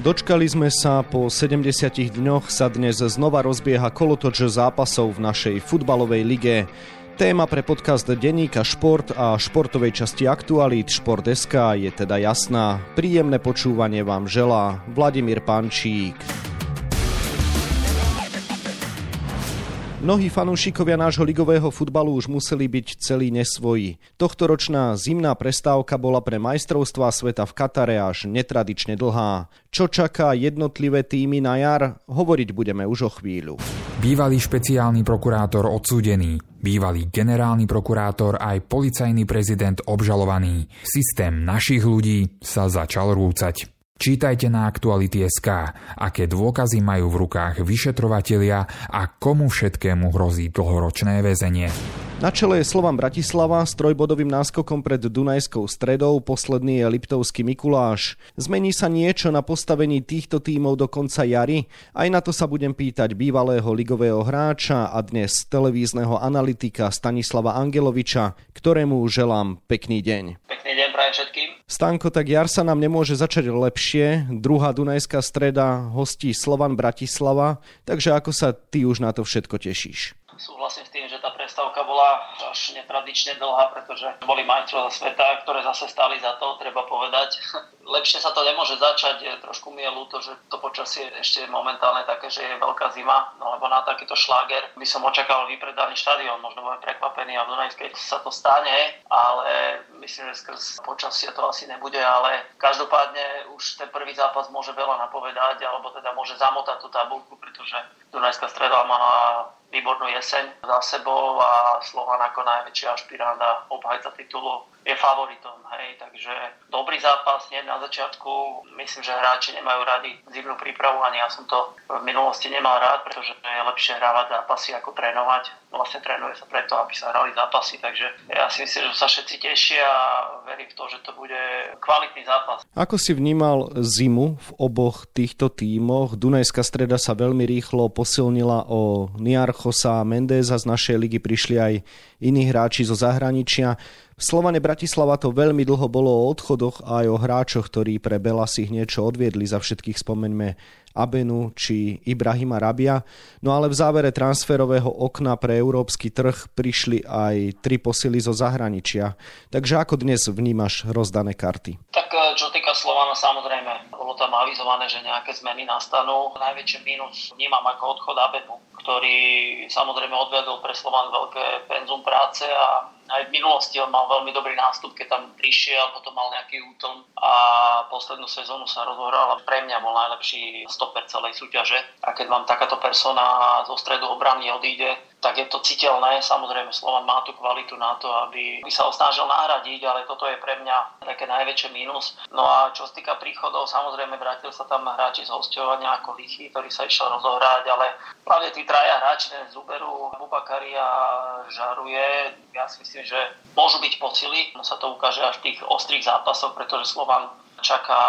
Dočkali sme sa, po 70 dňoch sa dnes znova rozbieha kolotoč zápasov v našej futbalovej lige. Téma pre podcast Deníka Šport a športovej časti Aktualít Šport.sk je teda jasná. Príjemné počúvanie vám želá Vladimír Pančík. Mnohí fanúšikovia nášho ligového futbalu už museli byť celý nesvoji. Tohtoročná zimná prestávka bola pre majstrovstvá sveta v Katare až netradične dlhá. Čo čaká jednotlivé týmy na jar, hovoriť budeme už o chvíľu. Bývalý špeciálny prokurátor odsúdený, bývalý generálny prokurátor aj policajný prezident obžalovaný. Systém našich ľudí sa začal rúcať. Čítajte na Aktuality.sk, aké dôkazy majú v rukách vyšetrovatelia a komu všetkému hrozí dlhoročné väzenie. Na čele je Slovan Bratislava s trojbodovým náskokom pred Dunajskou stredou, posledný je Liptovský Mikuláš. Zmení sa niečo na postavení týchto tímov do konca jary? Aj na to sa budem pýtať bývalého ligového hráča a dnes televízneho analytika Stanislava Angeloviča, ktorému želám pekný deň. Pekný deň prajem všetkým. Stanko, tak jar sa nám nemôže začať lepšie. Druhá Dunajská streda hostí Slovan Bratislava, takže ako sa ty už na to všetko tešíš? súhlasím s tým, prestávka bola až netradične dlhá, pretože boli majstrovia sveta, ktoré zase stáli za to, treba povedať. Lepšie sa to nemôže začať, trošku mi je ľúto, že to počasie ešte momentálne také, že je veľká zima, no lebo na takýto šláger by som očakával vypredaný štadión, možno budem prekvapený a v Dunajskej sa to stane, ale myslím, že skrz počasie to asi nebude, ale každopádne už ten prvý zápas môže veľa napovedať, alebo teda môže zamotať tú tabulku, pretože Dunajská streda mala výbornú jeseň za sebou a Slovan ako najväčší ašpirant a obhajca titulu je favoritom. Hej. Takže dobrý zápas, nie na začiatku. Myslím, že hráči nemajú rady zimnú prípravu, ani ja som to v minulosti nemal rád, pretože je lepšie hrávať zápasy ako trénovať. Vlastne trénuje sa preto, aby sa hrali zápasy, takže ja si myslím, že sa všetci tešia a verím v to, že to bude kvalitný zápas. Ako si vnímal zimu v oboch týchto tímoch? Dunajská streda sa veľmi rýchlo posilnila o Niarchosa a Mendeza z našej ligy prišli aj iní hráči zo zahraničia. V Slovane Bratislava to veľmi dlho bolo o odchodoch a aj o hráčoch, ktorí pre Belasich niečo odviedli. Za všetkých spomeňme Abenu či Ibrahima Rabia. No ale v závere transferového okna pre európsky trh prišli aj tri posily zo zahraničia. Takže ako dnes vnímaš rozdané karty? Tak e, čo týka Slovana, samozrejme, bolo tam avizované, že nejaké zmeny nastanú. Najväčší mínus vnímam ako odchod Abenu, ktorý samozrejme odvedol pre Slovan veľké penzum práce a aj v minulosti on mal veľmi dobrý nástup, keď tam prišiel, potom mal nejaký úton a poslednú sezónu sa rozohral a pre mňa bol najlepší stoper celej súťaže. A keď vám takáto persona zo stredu obrany odíde, tak je to citeľné. Samozrejme, Slovan má tú kvalitu na to, aby, by sa ho snažil nahradiť, ale toto je pre mňa také najväčšie mínus. No a čo sa týka príchodov, samozrejme vrátil sa tam hráči z hostovania ako Lichy, ktorý sa išiel rozohrať, ale hlavne tí traja hráči z Uberu, Bubakari a Žaruje, ja si myslím, že môžu byť posily. No sa to ukáže až v tých ostrých zápasoch, pretože Slovan čaká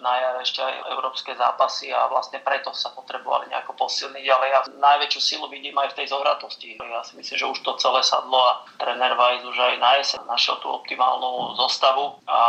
na jar ešte aj európske zápasy a vlastne preto sa potrebovali nejako posilniť, ale ja najväčšiu silu vidím aj v tej zohratosti. Ja si myslím, že už to celé sadlo a tréner Vajs už aj na jeseň našiel tú optimálnu zostavu a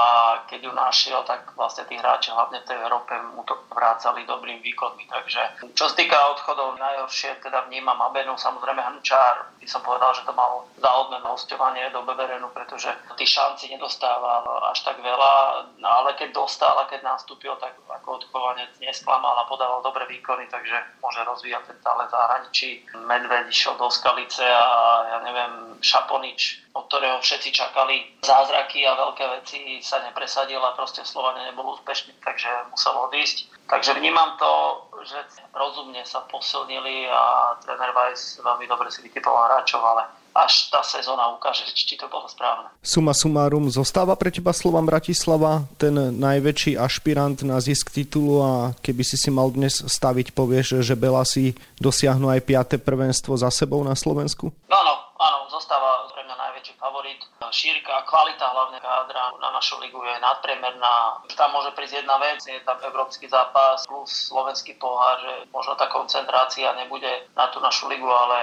keď ju našiel, tak vlastne tí hráči hlavne v tej Európe mu to vrácali dobrým výkonmi. Takže čo sa týka odchodov, najhoršie teda vnímam Abenu, samozrejme Hančár, by som povedal, že to mal odmenu hostovanie do Beverenu, pretože tých šanci nedostáva až tak veľa, ale ale keď dostal a keď nastúpil, tak ako odchovanec nesklamal a podával dobré výkony, takže môže rozvíjať ten talent zahraničí. Medved išiel do Skalice a ja neviem, Šaponič, od ktorého všetci čakali zázraky a veľké veci sa nepresadil a proste Slovania nebol úspešný, takže musel odísť. Takže vnímam to, že rozumne sa posilnili a tréner Weiss veľmi dobre si vytipoval hráčov, ale až tá sezóna ukáže, či to bolo správne. Suma sumárum, zostáva pre teba Slovan Bratislava ten najväčší ašpirant na zisk titulu a keby si si mal dnes staviť, povieš, že Belasi dosiahnu aj 5. prvenstvo za sebou na Slovensku? No, áno, áno, zostáva pre mňa najväčší favorit. Šírka, kvalita hlavne kádra na našu ligu je nadpriemerná. Tam môže prísť jedna vec, je tam európsky zápas plus slovenský pohár, že možno tá koncentrácia nebude na tú našu ligu, ale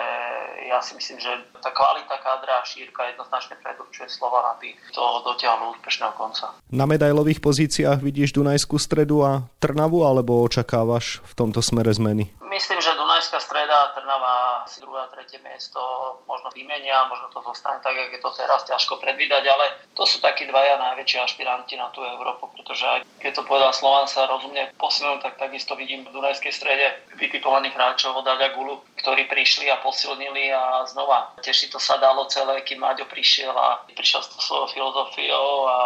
ja si myslím, že tá kvalita kádra a šírka jednoznačne predurčuje Slovan, aby to dotiahol úspešného konca. Na medailových pozíciách vidíš Dunajskú stredu a Trnavu, alebo očakávaš v tomto smere zmeny? Myslím, že Dunajská streda a Trnava si druhé a tretie miesto možno vymenia, možno to zostane tak, jak je to teraz ťažko predvídať, ale to sú takí dvaja najväčší ašpiranti na tú Európu, pretože aj keď to povedal Slovan sa rozumne posilnil, tak takisto vidím v Dunajskej strede vytipovaných hráčov od Gulu, ktorí prišli a posilnili a znova. Teší to sa dalo celé, kým Maďo prišiel a prišiel s svojou filozofiou a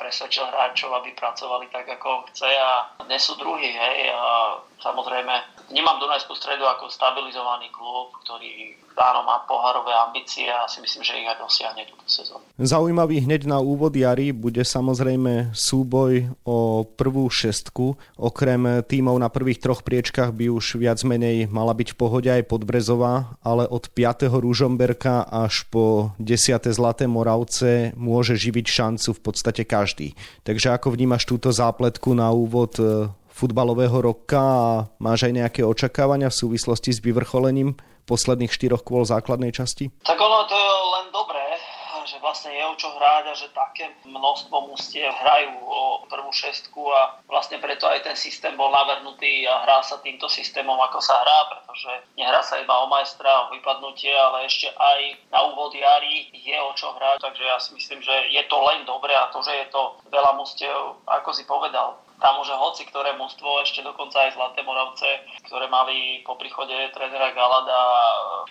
presvedčil hráčov, aby pracovali tak, ako chce a dnes sú druhý, hej, a samozrejme vnímam Dunajskú stredu ako stabilizovaný klub, ktorý áno, má pohárové ambície a si myslím, že ich aj dosiahne túto sezónu. Zaujímavý hneď na úvod jary bude samozrejme súboj o prvú šestku. Okrem tímov na prvých troch priečkách by už viac menej mala byť v pohode aj Podbrezová, ale od 5. Ružomberka až po 10. Zlaté Moravce môže živiť šancu v podstate každý. Takže ako vnímaš túto zápletku na úvod e, futbalového roka a máš aj nejaké očakávania v súvislosti s vyvrcholením posledných štyroch kôl základnej časti? Tak ono to je len dobré, že vlastne je o čo hrať a že také množstvo mustiev hrajú o prvú šestku a vlastne preto aj ten systém bol navrhnutý a hrá sa týmto systémom, ako sa hrá, pretože nehrá sa iba o majstra, o vypadnutie, ale ešte aj na úvod jary je o čo hrať, takže ja si myslím, že je to len dobré a to, že je to veľa mustiev, ako si povedal, tam už hoci ktoré mužstvo, ešte dokonca aj Zlaté Moravce, ktoré mali po príchode trénera Galada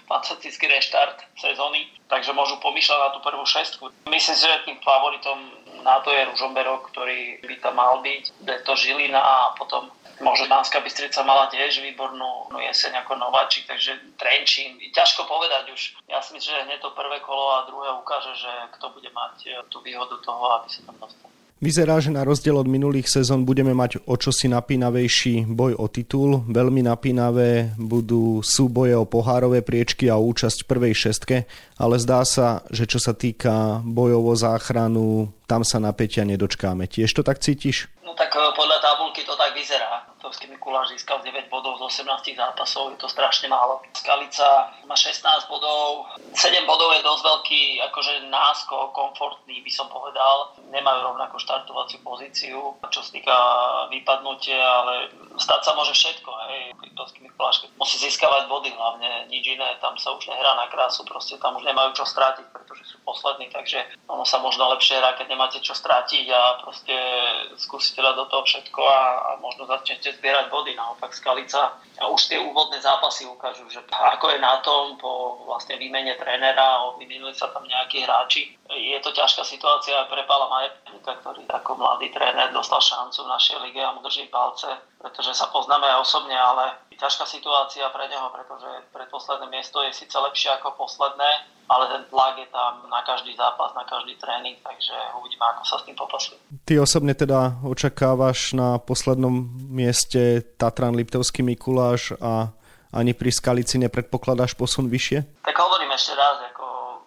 fantastický reštart sezóny, takže môžu pomýšľať na tú prvú šestku. Myslím si, že tým favoritom na to je Ružomberok, ktorý by tam mal byť, je to Žilina a potom možno Banská Bystrica mala tiež výbornú jeseň ako nováčik, takže Trenčín, ťažko povedať už. Ja si myslím, že hneď to prvé kolo a druhé ukáže, že kto bude mať tú výhodu toho, aby sa tam dostal. Vyzerá, že na rozdiel od minulých sezón budeme mať o čosi napínavejší boj o titul. Veľmi napínavé budú súboje o pohárové priečky a účasť prvej šestke, ale zdá sa, že čo sa týka bojov záchranu, tam sa napätia nedočkáme. Tiež to tak cítiš? No tak eh, podľa. Liptovský Mikuláš získal 9 bodov z 18 zápasov, je to strašne málo. Skalica má 16 bodov, 7 bodov je dosť veľký akože náskok, komfortný by som povedal. Nemajú rovnakú štartovaciu pozíciu, čo sa týka vypadnutia, ale stať sa môže všetko. Liptovský Mikuláš musí získavať body hlavne, nič iné, tam sa už nehrá na krásu, proste tam už nemajú čo strátiť, pretože sú poslední, takže ono sa možno lepšie hrá, keď nemáte čo strátiť a proste skúsite dať do toho všetko a, a možno začnete zbierať body. Naopak Skalica a už tie úvodné zápasy ukážu, že ako je na tom po vlastne výmene trénera, vymenili sa tam nejakí hráči. Je to ťažká situácia aj pre Pala Majernika, ktorý ako mladý tréner dostal šancu v našej lige a mu drží palce, pretože sa poznáme aj osobne, ale ťažká situácia pre neho, pretože predposledné miesto je síce lepšie ako posledné, ale ten tlak je tam na každý zápas, na každý tréning, takže uvidíme, ako sa s tým popasuje. Ty osobne teda očakávaš na poslednom mieste Tatran Liptovský Mikuláš a ani pri Skalici nepredpokladáš posun vyššie? Tak hovorím ešte raz, ako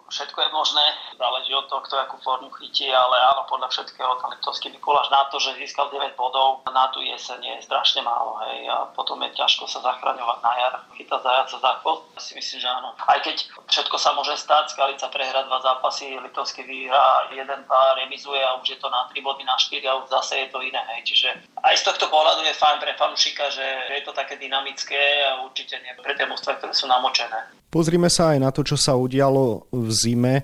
všetko je možné, záleží od toho, kto akú formu chytí, ale áno, podľa všetkého ten Liptovský Mikuláš na to, že získal 9 bodov, na tú jeseň je strašne málo, hej, a potom je ťažko sa zachraňovať na jar, chytať zajaca za chvost. Ja si myslím, že áno. Aj keď všetko sa môže stať, Skalica prehra dva zápasy, Liptovský vyhrá jeden pár, remizuje a už je to na 3 body, na 4 a už zase je to iné, hej. Čiže aj z tohto pohľadu je fajn pre fanúšika, že je to také dynamické a určite nie pre tie mužstva, ktoré sú namočené. Pozrime sa aj na to, čo sa udialo v zime.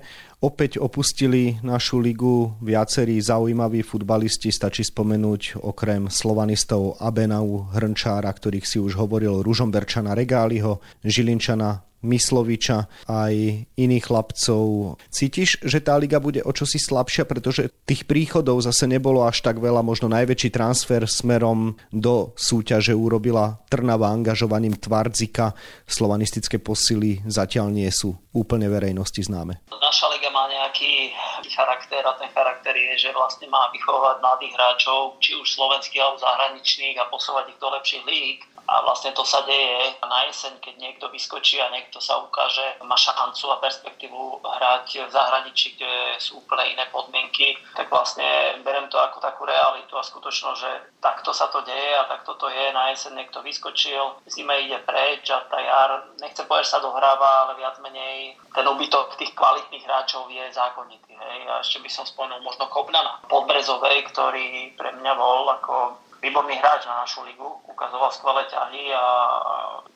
Opäť opustili našu ligu viacerí zaujímaví futbalisti, stačí spomenúť okrem slovanistov Abenau, Hrnčára, ktorých si už hovoril, Ružomberčana Regáliho, Žilinčana Mysloviča, aj iných chlapcov. Cítiš, že tá liga bude o čosi slabšia, pretože tých príchodov zase nebolo až tak veľa, možno najväčší transfer smerom do súťaže urobila Trnava angažovaním Tvardzika. Slovanistické posily zatiaľ nie sú úplne verejnosti známe. Naša liga má nejaký charakter a ten charakter je, že vlastne má vychovať mladých hráčov, či už slovenských alebo zahraničných a posúvať ich do lepších líg a vlastne to sa deje na jeseň, keď niekto vyskočí a niekto niekto sa ukáže, má šancu a perspektívu hrať v zahraničí, kde sú úplne iné podmienky, tak vlastne berem to ako takú realitu a skutočnosť, že takto sa to deje a takto to je. Na jeseň niekto vyskočil, zime ide preč a tá jar, nechcem povedať, že sa dohráva, ale viac menej ten ubytok tých kvalitných hráčov je zákonitý. Hej. A ešte by som spomenul možno Kobnana Podbrezovej, ktorý pre mňa bol ako výborný hráč na našu ligu, ukazoval skvelé ťahy a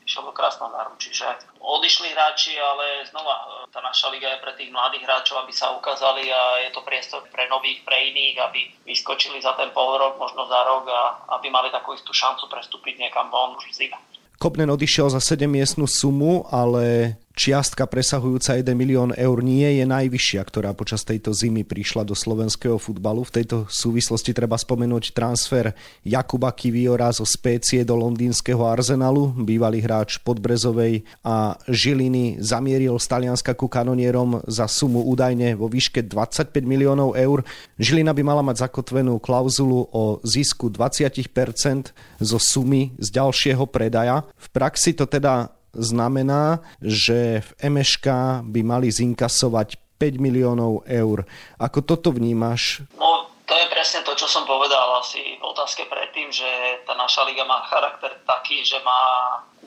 išiel do Krasnodaru. Čiže odišli hráči, ale znova tá naša liga je pre tých mladých hráčov, aby sa ukázali a je to priestor pre nových, pre iných, aby vyskočili za ten pol rok, možno za rok a aby mali takú istú šancu prestúpiť niekam von už zime. Kopnen odišiel za 7 miestnú sumu, ale čiastka presahujúca 1 milión eur nie je najvyššia, ktorá počas tejto zimy prišla do slovenského futbalu. V tejto súvislosti treba spomenúť transfer Jakuba Kiviora zo Spécie do londýnskeho Arsenalu. Bývalý hráč Podbrezovej a Žiliny zamieril z Talianska ku kanonierom za sumu údajne vo výške 25 miliónov eur. Žilina by mala mať zakotvenú klauzulu o zisku 20% zo sumy z ďalšieho predaja. V praxi to teda znamená, že v MŠK by mali zinkasovať 5 miliónov eur. Ako toto vnímaš? No, to je presne to, čo som povedal asi v otázke predtým, že tá naša liga má charakter taký, že má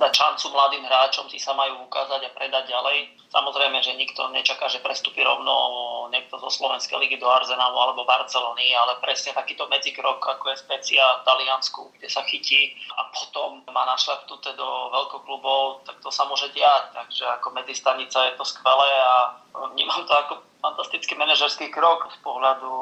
dať šancu mladým hráčom, tí sa majú ukázať a predať ďalej. Samozrejme, že nikto nečaká, že prestúpi rovno niekto zo Slovenskej ligy do Arsenalu alebo Barcelony, ale presne takýto medzikrok, ako je Specia v Taliansku, kde sa chytí a potom má našlepnuté do veľkoklubov, tak to sa môže diať. Takže ako medzistanica je to skvelé a vnímam to ako fantastický manažerský krok z pohľadu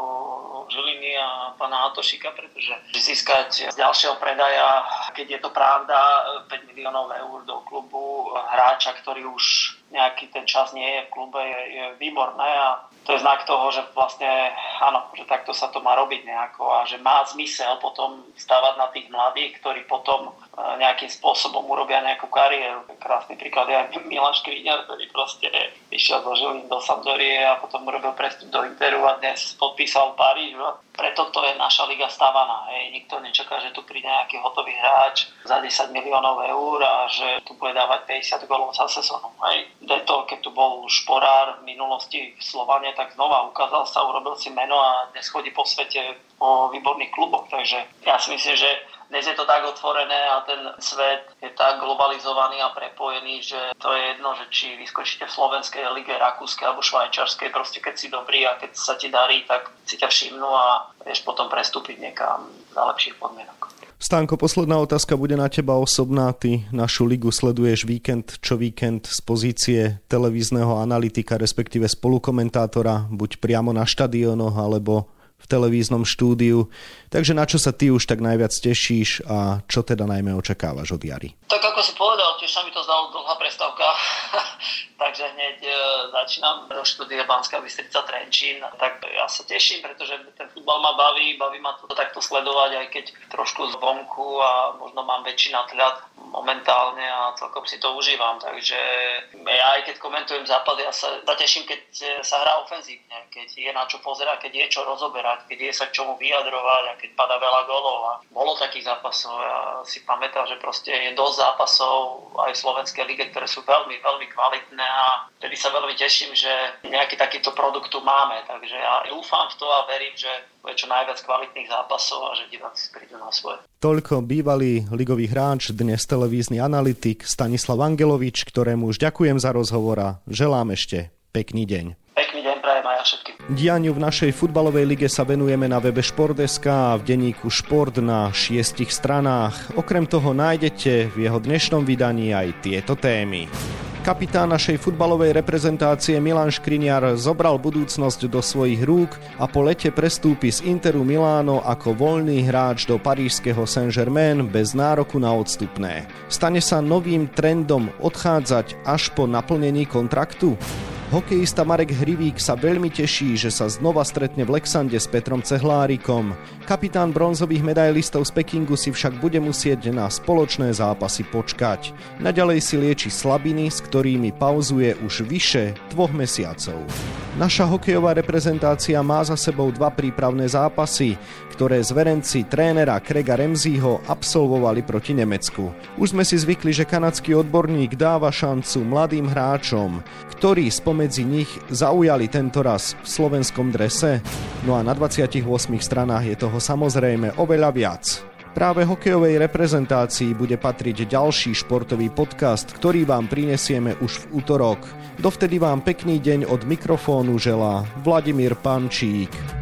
Žiliny a pána Atošika, pretože získať z ďalšieho predaja, keď je to pravda, 5 miliónov eur do klubu hráča, ktorý už nejaký ten čas nie je v klube, je, je výborné a to je znak toho, že vlastne áno, že takto sa to má robiť nejako a že má zmysel potom stavať na tých mladých, ktorí potom e, nejakým spôsobom urobia nejakú kariéru. Krásny príklad je Milan Škriňar, ktorý proste išiel do Žilín, do Sampdorie a potom urobil prestup do Interu a dnes podpísal Paríž. Preto to je naša liga stavaná. Hej. Nikto nečaká, že tu príde nejaký hotový hráč za 10 miliónov eur a že tu bude dávať 50 golov za sezónu. Hej. Deto, keď tu bol šporár v minulosti v Slovane, tak znova ukázal sa, urobil si meno a dnes chodí po svete po výborných kluboch. Takže ja si myslím, že dnes je to tak otvorené a ten svet je tak globalizovaný a prepojený, že to je jedno, že či vyskočíte v slovenskej lige, rakúskej alebo švajčarskej, proste keď si dobrý a keď sa ti darí, tak si ťa všimnú a vieš potom prestúpiť niekam za lepších podmienok. Stánko, posledná otázka bude na teba osobná. Ty našu ligu sleduješ víkend čo víkend z pozície televízneho analytika, respektíve spolukomentátora, buď priamo na štadionoch, alebo televíznom štúdiu. Takže na čo sa ty už tak najviac tešíš a čo teda najmä očakávaš od Jary? Tak ako si povedal, tiež sa mi to zdalo dlhá prestávka, takže hneď e, začínam do štúdia Banská Bystrica Trenčín. Tak ja sa teším, pretože ten futbal ma baví, baví ma to takto sledovať, aj keď trošku zvonku a možno mám väčší nadhľad momentálne a celkom si to užívam. Takže ja aj keď komentujem západ, ja sa teším, keď sa hrá ofenzívne, keď je na čo pozerať, keď je čo rozoberať, keď je sa k čomu vyjadrovať a keď pada veľa golov. A bolo takých zápasov. Ja si pamätám, že proste je dosť zápasov aj v Slovenskej lige, ktoré sú veľmi, veľmi kvalitné a vtedy sa veľmi teším, že nejaký takýto produkt tu máme. Takže ja dúfam v to a verím, že bude čo najviac kvalitných zápasov a že diváci prídu na svoje. Toľko bývalý ligový hráč, dnes televízny analytik Stanislav Angelovič, ktorému už ďakujem za rozhovor a želám ešte pekný deň. Pekný deň prajem aj všetkým. Dianiu v našej futbalovej lige sa venujeme na webe Športeska a v denníku Šport na šiestich stranách. Okrem toho nájdete v jeho dnešnom vydaní aj tieto témy. Kapitán našej futbalovej reprezentácie Milan Škriniar zobral budúcnosť do svojich rúk a po lete prestúpi z Interu Miláno ako voľný hráč do parížského Saint-Germain bez nároku na odstupné. Stane sa novým trendom odchádzať až po naplnení kontraktu? Hokejista Marek Hrivík sa veľmi teší, že sa znova stretne v Lexande s Petrom Cehlárikom. Kapitán bronzových medailistov z Pekingu si však bude musieť na spoločné zápasy počkať. Naďalej si lieči slabiny, s ktorými pauzuje už vyše dvoch mesiacov. Naša hokejová reprezentácia má za sebou dva prípravné zápasy, ktoré zverenci trénera Krega Remziho absolvovali proti Nemecku. Už sme si zvykli, že kanadský odborník dáva šancu mladým hráčom, ktorí spomedzi nich zaujali tento raz v slovenskom drese. No a na 28 stranách je toho samozrejme oveľa viac. Práve hokejovej reprezentácii bude patriť ďalší športový podcast, ktorý vám prinesieme už v útorok. Dovtedy vám pekný deň od mikrofónu želá Vladimír Pančík.